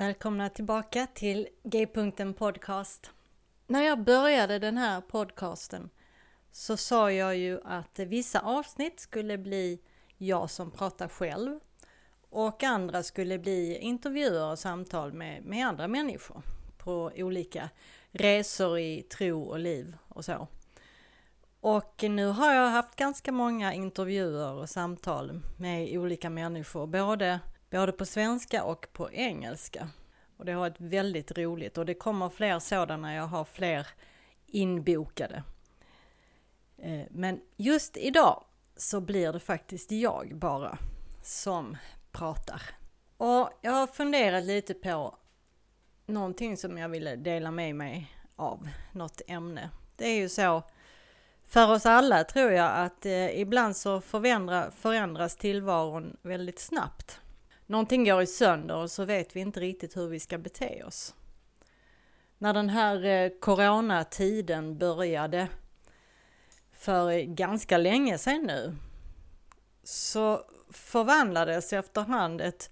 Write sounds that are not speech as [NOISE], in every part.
Välkomna tillbaka till G-punkten Podcast. När jag började den här podcasten så sa jag ju att vissa avsnitt skulle bli jag som pratar själv och andra skulle bli intervjuer och samtal med, med andra människor på olika resor i tro och liv och så. Och nu har jag haft ganska många intervjuer och samtal med olika människor, både, både på svenska och på engelska. Och det har varit väldigt roligt och det kommer fler sådana, jag har fler inbokade. Eh, men just idag så blir det faktiskt jag bara som pratar. Och jag har funderat lite på någonting som jag ville dela med mig av, något ämne. Det är ju så för oss alla tror jag att eh, ibland så förändras tillvaron väldigt snabbt. Någonting går i sönder och så vet vi inte riktigt hur vi ska bete oss. När den här eh, coronatiden började för ganska länge sedan nu så förvandlades efterhand ett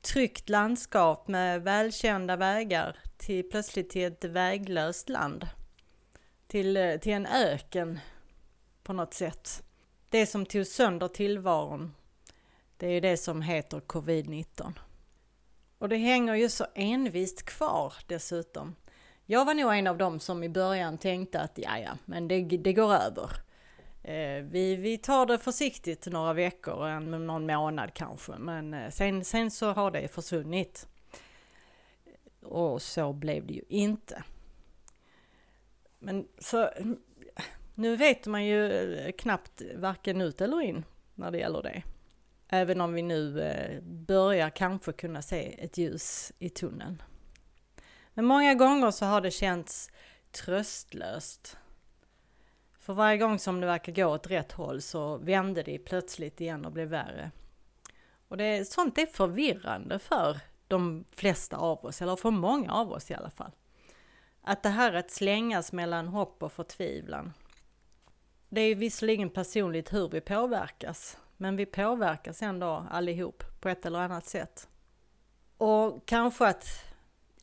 tryggt landskap med välkända vägar till plötsligt till ett väglöst land. Till, eh, till en öken på något sätt. Det som tog sönder tillvaron, det är ju det som heter covid-19. Och det hänger ju så envist kvar dessutom. Jag var nog en av dem som i början tänkte att ja, ja, men det, det går över. Eh, vi, vi tar det försiktigt några veckor, en, någon månad kanske, men eh, sen, sen så har det försvunnit. Och så blev det ju inte. Men så, nu vet man ju eh, knappt varken ut eller in när det gäller det. Även om vi nu eh, börjar kanske kunna se ett ljus i tunneln. Men många gånger så har det känts tröstlöst för varje gång som det verkar gå åt rätt håll så vände det plötsligt igen och blev värre. Och det, sånt är förvirrande för de flesta av oss, eller för många av oss i alla fall. Att det här att slängas mellan hopp och förtvivlan. Det är visserligen personligt hur vi påverkas, men vi påverkas ändå allihop på ett eller annat sätt. Och kanske att,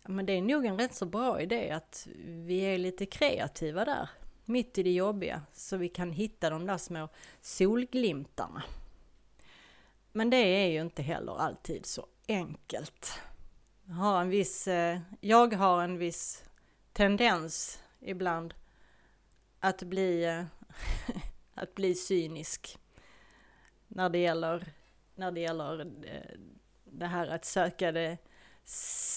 men det är nog en rätt så bra idé att vi är lite kreativa där mitt i det jobbiga så vi kan hitta de där små solglimtarna. Men det är ju inte heller alltid så enkelt. Jag har en viss, eh, jag har en viss tendens ibland att bli, eh, [LAUGHS] att bli cynisk när det gäller, när det gäller eh, det här att söka det,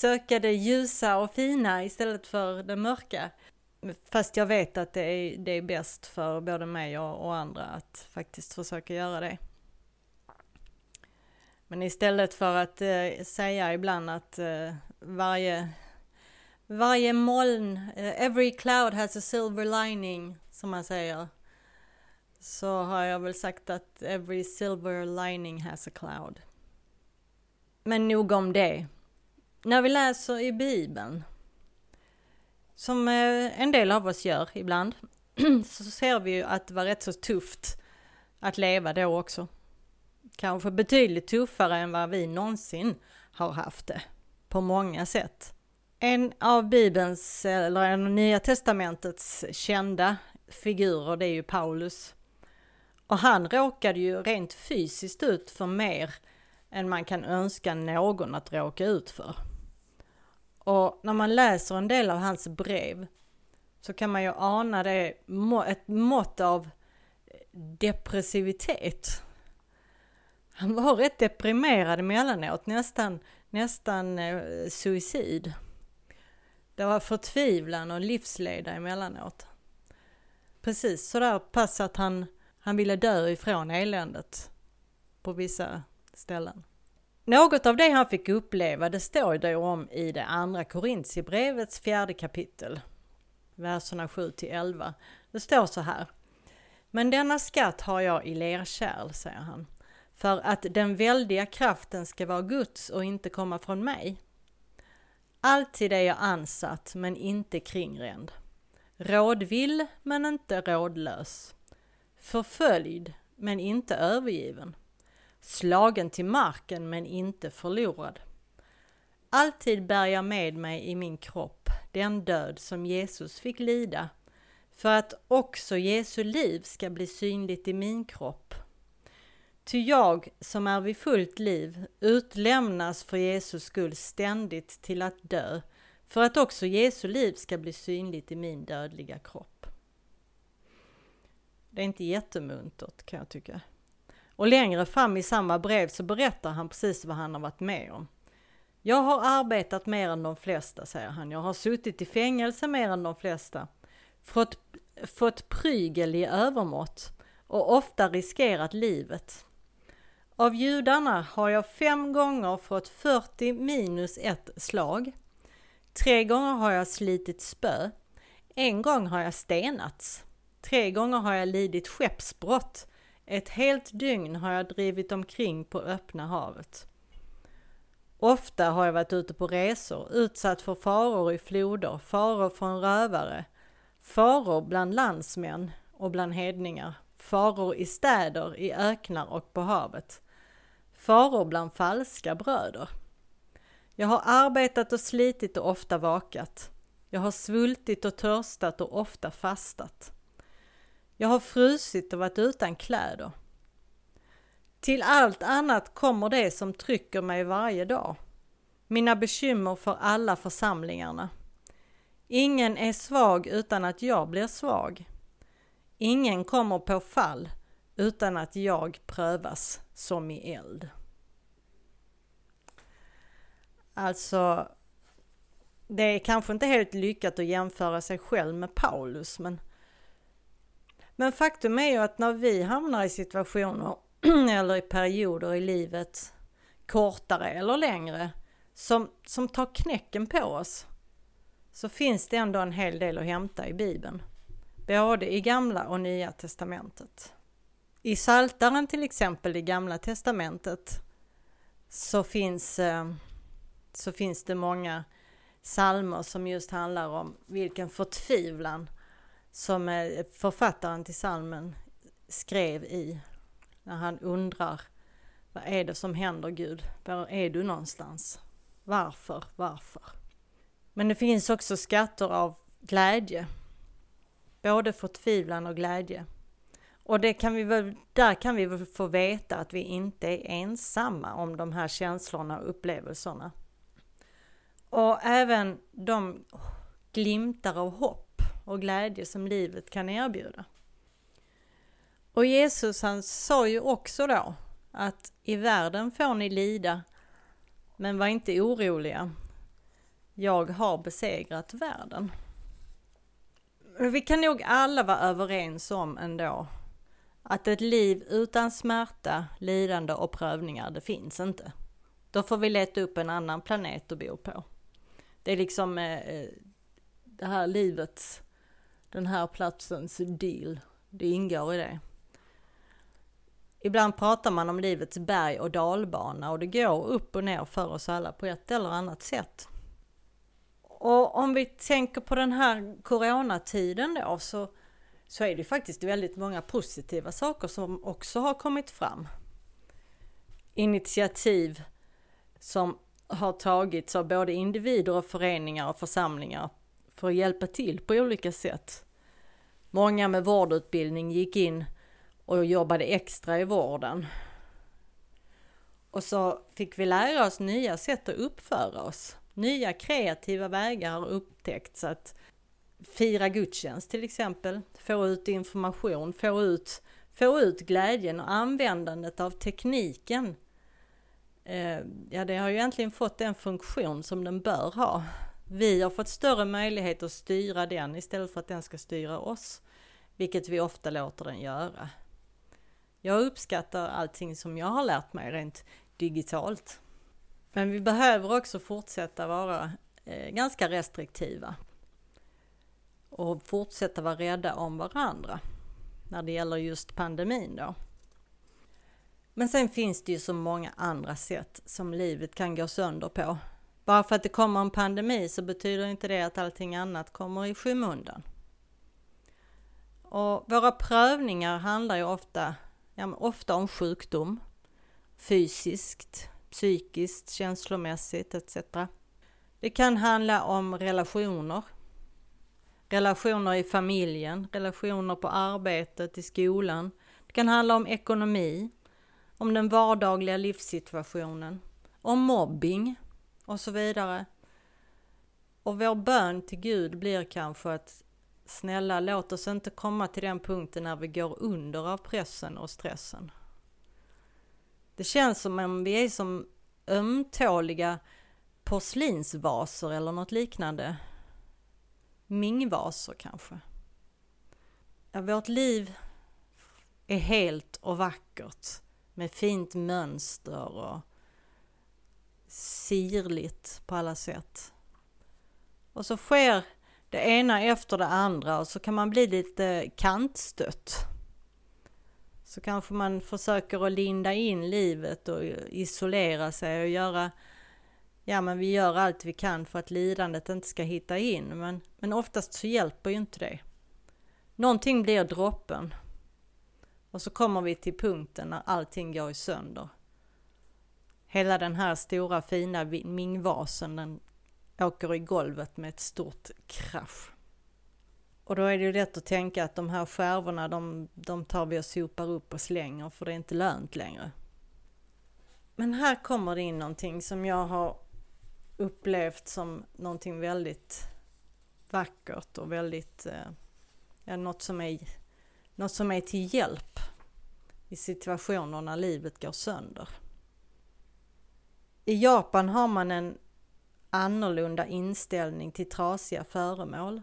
söka det ljusa och fina istället för det mörka. Fast jag vet att det är, det är bäst för både mig och, och andra att faktiskt försöka göra det. Men istället för att eh, säga ibland att eh, varje, varje moln, eh, every cloud has a silver lining, som man säger, så har jag väl sagt att every silver lining has a cloud. Men nog om det. När vi läser i Bibeln som eh, en del av oss gör ibland, [CLEARS THROAT] så ser vi ju att det var rätt så tufft att leva då också. Kanske betydligt tuffare än vad vi någonsin har haft det, på många sätt. En av Bibelns, eller en av Nya Testamentets kända figurer, det är ju Paulus. Och han råkade ju rent fysiskt ut för mer än man kan önska någon att råka ut för. Och när man läser en del av hans brev så kan man ju ana det, ett mått av depressivitet. Han var rätt deprimerad emellanåt, nästan, nästan eh, suicid. Det var förtvivlan och livsleda emellanåt. Precis sådär pass att han, han ville dö ifrån eländet på vissa ställen. Något av det han fick uppleva det står det om i det andra Korintierbrevets fjärde kapitel, verserna 7 till 11. Det står så här. Men denna skatt har jag i lerkärl, säger han, för att den väldiga kraften ska vara Guds och inte komma från mig. Alltid är jag ansatt men inte kringränd. Rådvill men inte rådlös. Förföljd men inte övergiven slagen till marken men inte förlorad. Alltid bär jag med mig i min kropp den död som Jesus fick lida för att också Jesu liv ska bli synligt i min kropp. Ty jag som är vid fullt liv utlämnas för Jesus skull ständigt till att dö för att också Jesu liv ska bli synligt i min dödliga kropp. Det är inte jättemuntert kan jag tycka. Och längre fram i samma brev så berättar han precis vad han har varit med om. Jag har arbetat mer än de flesta, säger han. Jag har suttit i fängelse mer än de flesta. Fått, fått prygel i övermått och ofta riskerat livet. Av judarna har jag fem gånger fått 40 minus ett slag. Tre gånger har jag slitit spö. En gång har jag stenats. Tre gånger har jag lidit skeppsbrott. Ett helt dygn har jag drivit omkring på öppna havet. Ofta har jag varit ute på resor, utsatt för faror i floder, faror från rövare, faror bland landsmän och bland hedningar, faror i städer, i öknar och på havet, faror bland falska bröder. Jag har arbetat och slitit och ofta vakat. Jag har svultit och törstat och ofta fastat. Jag har frusit och varit utan kläder. Till allt annat kommer det som trycker mig varje dag. Mina bekymmer för alla församlingarna. Ingen är svag utan att jag blir svag. Ingen kommer på fall utan att jag prövas som i eld. Alltså, det är kanske inte helt lyckat att jämföra sig själv med Paulus, men, men faktum är ju att när vi hamnar i situationer [CLEARS THROAT] eller i perioder i livet, kortare eller längre, som, som tar knäcken på oss, så finns det ändå en hel del att hämta i Bibeln. Både i Gamla och Nya Testamentet. I Saltaren till exempel i Gamla Testamentet så finns, eh, så finns det många salmer som just handlar om vilken förtvivlan som författaren till salmen skrev i när han undrar vad är det som händer Gud? Var är du någonstans? Varför? Varför? Men det finns också skatter av glädje. Både förtvivlan och glädje. Och det kan vi väl, där kan vi väl få veta att vi inte är ensamma om de här känslorna och upplevelserna. Och även de glimtar av hopp och glädje som livet kan erbjuda. Och Jesus han sa ju också då att i världen får ni lida, men var inte oroliga. Jag har besegrat världen. Vi kan nog alla vara överens om ändå att ett liv utan smärta, lidande och prövningar, det finns inte. Då får vi leta upp en annan planet att bo på. Det är liksom eh, eh det här livets, den här platsens deal. Det ingår i det. Ibland pratar man om livets berg och dalbana och det går upp och ner för oss alla på ett eller annat sätt. Och om vi tänker på den här coronatiden då så, så är det faktiskt väldigt många positiva saker som också har kommit fram. Initiativ som har tagits av både individer och föreningar och församlingar för att hjälpa till på olika sätt. Många med vårdutbildning gick in och jobbade extra i vården. Och så fick vi lära oss nya sätt att uppföra oss. Nya kreativa vägar har upptäckts att fira gudstjänst till exempel, få ut information, få ut, få ut glädjen och användandet av tekniken. Eh, ja, det har ju egentligen fått den funktion som den bör ha. Vi har fått större möjlighet att styra den istället för att den ska styra oss, vilket vi ofta låter den göra. Jag uppskattar allting som jag har lärt mig rent digitalt. Men vi behöver också fortsätta vara eh, ganska restriktiva. Och fortsätta vara rädda om varandra. När det gäller just pandemin då. Men sen finns det ju så många andra sätt som livet kan gå sönder på. Bara för att det kommer en pandemi så betyder inte det att allting annat kommer i skymundan. Och våra prövningar handlar ju ofta ja, ofta om sjukdom, fysiskt, psykiskt, känslomässigt etc. Det kan handla om relationer. Relationer i familjen, relationer på arbetet, i skolan. Det kan handla om ekonomi, om den vardagliga livssituationen, om mobbing och så vidare. Och vår bön till Gud blir kanske att snälla låt oss inte komma till den punkten när vi går under av pressen och stressen. Det känns som om vi är som ömtåliga porslinsvaser eller något liknande. Mingvaser kanske. Ja, vårt liv är helt och vackert med fint mönster och sirligt på alla sätt. Och så sker det ena efter det andra och så kan man bli lite kantstött. Så kanske man försöker att linda in livet och isolera sig och göra Ja men vi gör allt vi kan för att lidandet inte ska hitta in men, men oftast så hjälper ju inte det. Någonting blir droppen. Och så kommer vi till punkten när allting går sönder. Hela den här stora fina mingvasen den åker i golvet med ett stort krasch. Och då är det ju lätt att tänka att de här skärvorna de, de tar vi och sopar upp och slänger för det är inte lönt längre. Men här kommer det in någonting som jag har upplevt som någonting väldigt vackert och väldigt, eh, ja, något som är, något som är till hjälp i situationer när livet går sönder. I Japan har man en annorlunda inställning till trasiga föremål.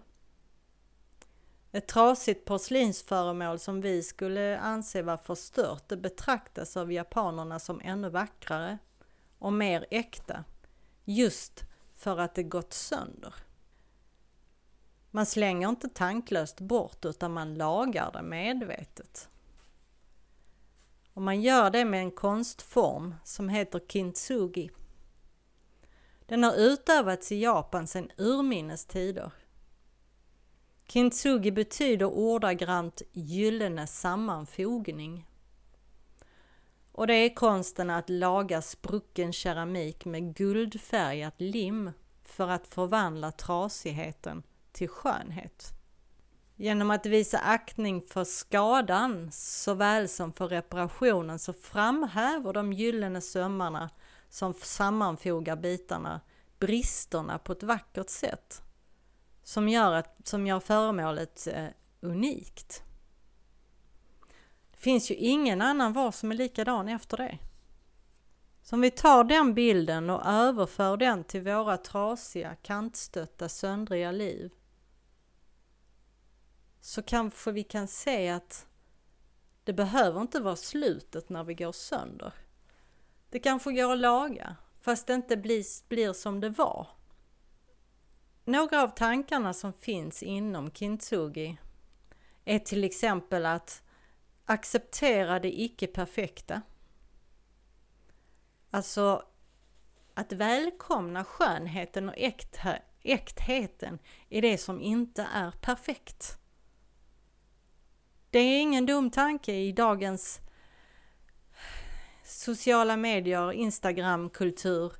Ett trasigt porslinsföremål som vi skulle anse vara förstört, det betraktas av japanerna som ännu vackrare och mer äkta, just för att det gått sönder. Man slänger inte tanklöst bort utan man lagar det medvetet. Och man gör det med en konstform som heter kintsugi. Den har utövats i Japan sedan urminnes tider. Kintsugi betyder ordagrant gyllene sammanfogning. Och det är konsten att laga sprucken keramik med guldfärgat lim för att förvandla trasigheten till skönhet. Genom att visa aktning för skadan såväl som för reparationen så framhäver de gyllene sömmarna som sammanfogar bitarna bristerna på ett vackert sätt som gör, att, som gör föremålet eh, unikt. Det finns ju ingen annan var som är likadan efter det. Så om vi tar den bilden och överför den till våra trasiga, kantstötta, söndriga liv så kanske vi kan se att det behöver inte vara slutet när vi går sönder. Det kanske går att laga, fast det inte blir, blir som det var. Några av tankarna som finns inom kintsugi är till exempel att acceptera det icke-perfekta. Alltså att välkomna skönheten och äktheten i det som inte är perfekt. Det är ingen dum tanke i dagens sociala medier, Instagramkultur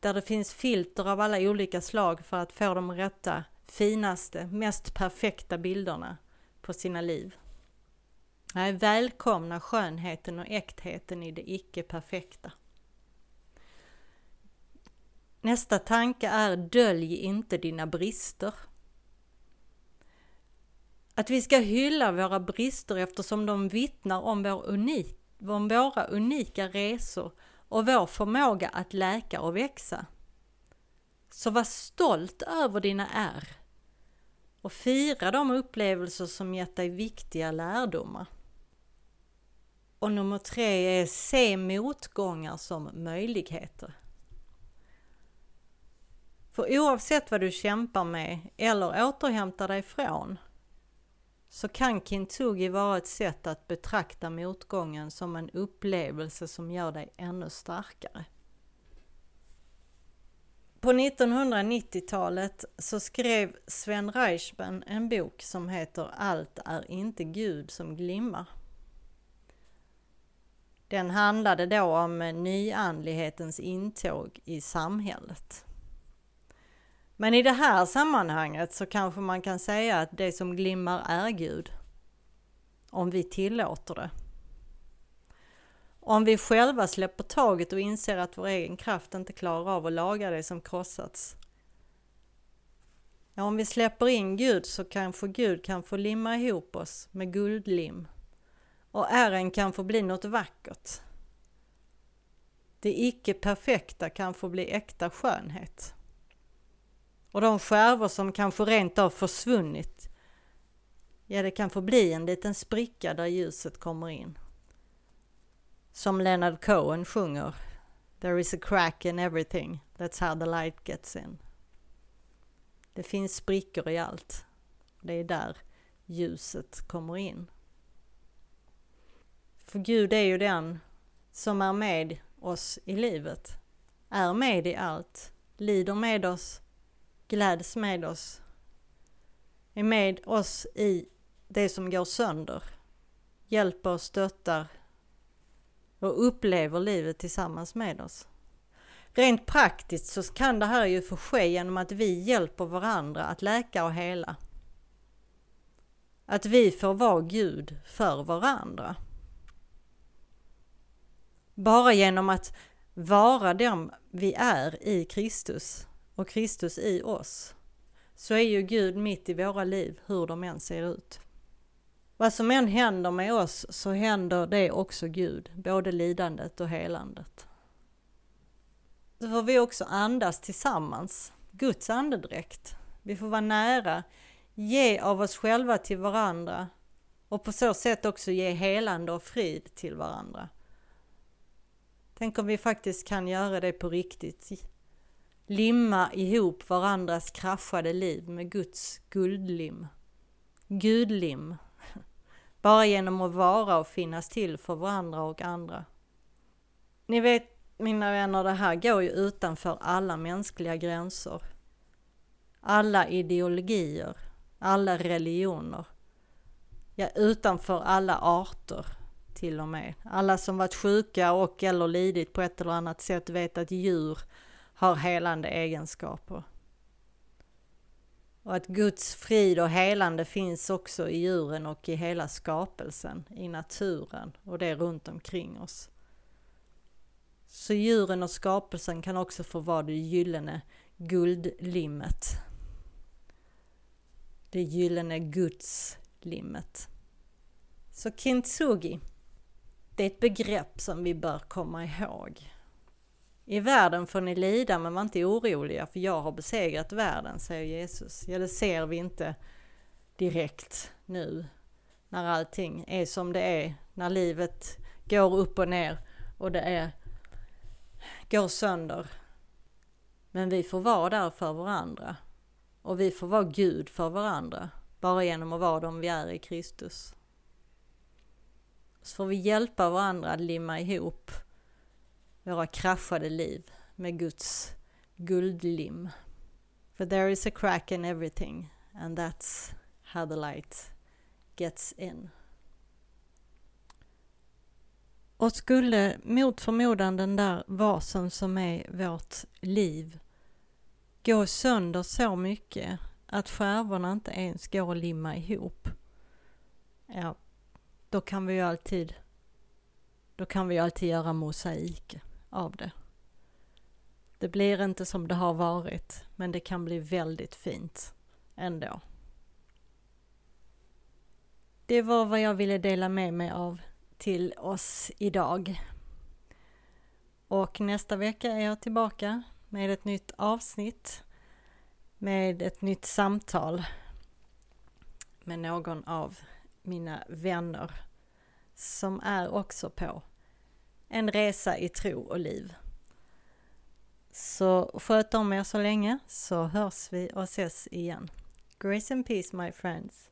där det finns filter av alla olika slag för att få de rätta, finaste, mest perfekta bilderna på sina liv. Nej, välkomna skönheten och äktheten i det icke-perfekta. Nästa tanke är dölj inte dina brister. Att vi ska hylla våra brister eftersom de vittnar om, vår unik, om våra unika resor och vår förmåga att läka och växa. Så var stolt över dina ärr och fira de upplevelser som gett dig viktiga lärdomar. Och nummer tre är se motgångar som möjligheter. För oavsett vad du kämpar med eller återhämtar dig från så kan kintsugi vara ett sätt att betrakta motgången som en upplevelse som gör dig ännu starkare. På 1990-talet så skrev Sven Reichman en bok som heter Allt är inte Gud som glimmar. Den handlade då om nyandlighetens intåg i samhället. Men i det här sammanhanget så kanske man kan säga att det som glimmar är Gud. Om vi tillåter det. Om vi själva släpper taget och inser att vår egen kraft inte klarar av att laga det som krossats. Ja, om vi släpper in Gud så kanske Gud kan få limma ihop oss med guldlim. Och ärren kan få bli något vackert. Det icke perfekta kan få bli äkta skönhet. Och de skärvor som kanske rent av försvunnit, ja det kan få bli en liten spricka där ljuset kommer in. Som Leonard Cohen sjunger There is a crack in everything, that's how the light gets in. Det finns sprickor i allt. Det är där ljuset kommer in. För Gud är ju den som är med oss i livet, är med i allt, lider med oss, gläds med oss, är med oss i det som går sönder, hjälper och stöttar och upplever livet tillsammans med oss. Rent praktiskt så kan det här ju få ske genom att vi hjälper varandra att läka och hela. Att vi får vara Gud för varandra. Bara genom att vara dem vi är i Kristus och Kristus i oss så är ju Gud mitt i våra liv hur de än ser ut. Vad som än händer med oss så händer det också Gud, både lidandet och helandet. Så får vi också andas tillsammans, Guds andedräkt. Vi får vara nära, ge av oss själva till varandra och på så sätt också ge helande och frid till varandra. Tänk om vi faktiskt kan göra det på riktigt. Limma ihop varandras kraschade liv med Guds guldlim. Gudlim. [LAUGHS] Bara genom att vara och finnas till för varandra och andra. Ni vet mina vänner, det här går ju utanför alla mänskliga gränser. Alla ideologier, alla religioner. Ja, utanför alla arter till och med. Alla som varit sjuka och eller lidit på ett eller annat sätt vet att djur har helande egenskaper. Och att Guds frid och helande finns också i djuren och i hela skapelsen, i naturen och det runt omkring oss. Så djuren och skapelsen kan också få vara det gyllene guldlimmet. Det gyllene gudslimmet. Så kintsugi, det är ett begrepp som vi bör komma ihåg. I världen får ni lida men var inte oroliga för jag har besegrat världen, säger Jesus. Ja, det ser vi inte direkt nu när allting är som det är, när livet går upp och ner och det är går sönder. Men vi får vara där för varandra. Och vi får vara Gud för varandra. Bara genom att vara de vi är i Kristus. Så får vi hjälpa varandra att limma ihop våra kraschade liv med Guds guldlim. For there is a crack in everything and that's how the light gets in. Och skulle mot förmodan den där vasen som är vårt liv gå sönder så mycket att skärvorna inte ens går att limma ihop. Ja, då kan vi ju alltid då kan vi alltid göra mosaik av det. Det blir inte som det har varit, men det kan bli väldigt fint ändå. Det var vad jag ville dela med mig av till oss idag. Och nästa vecka är jag tillbaka med ett nytt avsnitt med ett nytt samtal med någon av mina vänner som är också på en resa i tro och liv. Så sköt om er så länge så hörs vi och ses igen. Grace and peace my friends.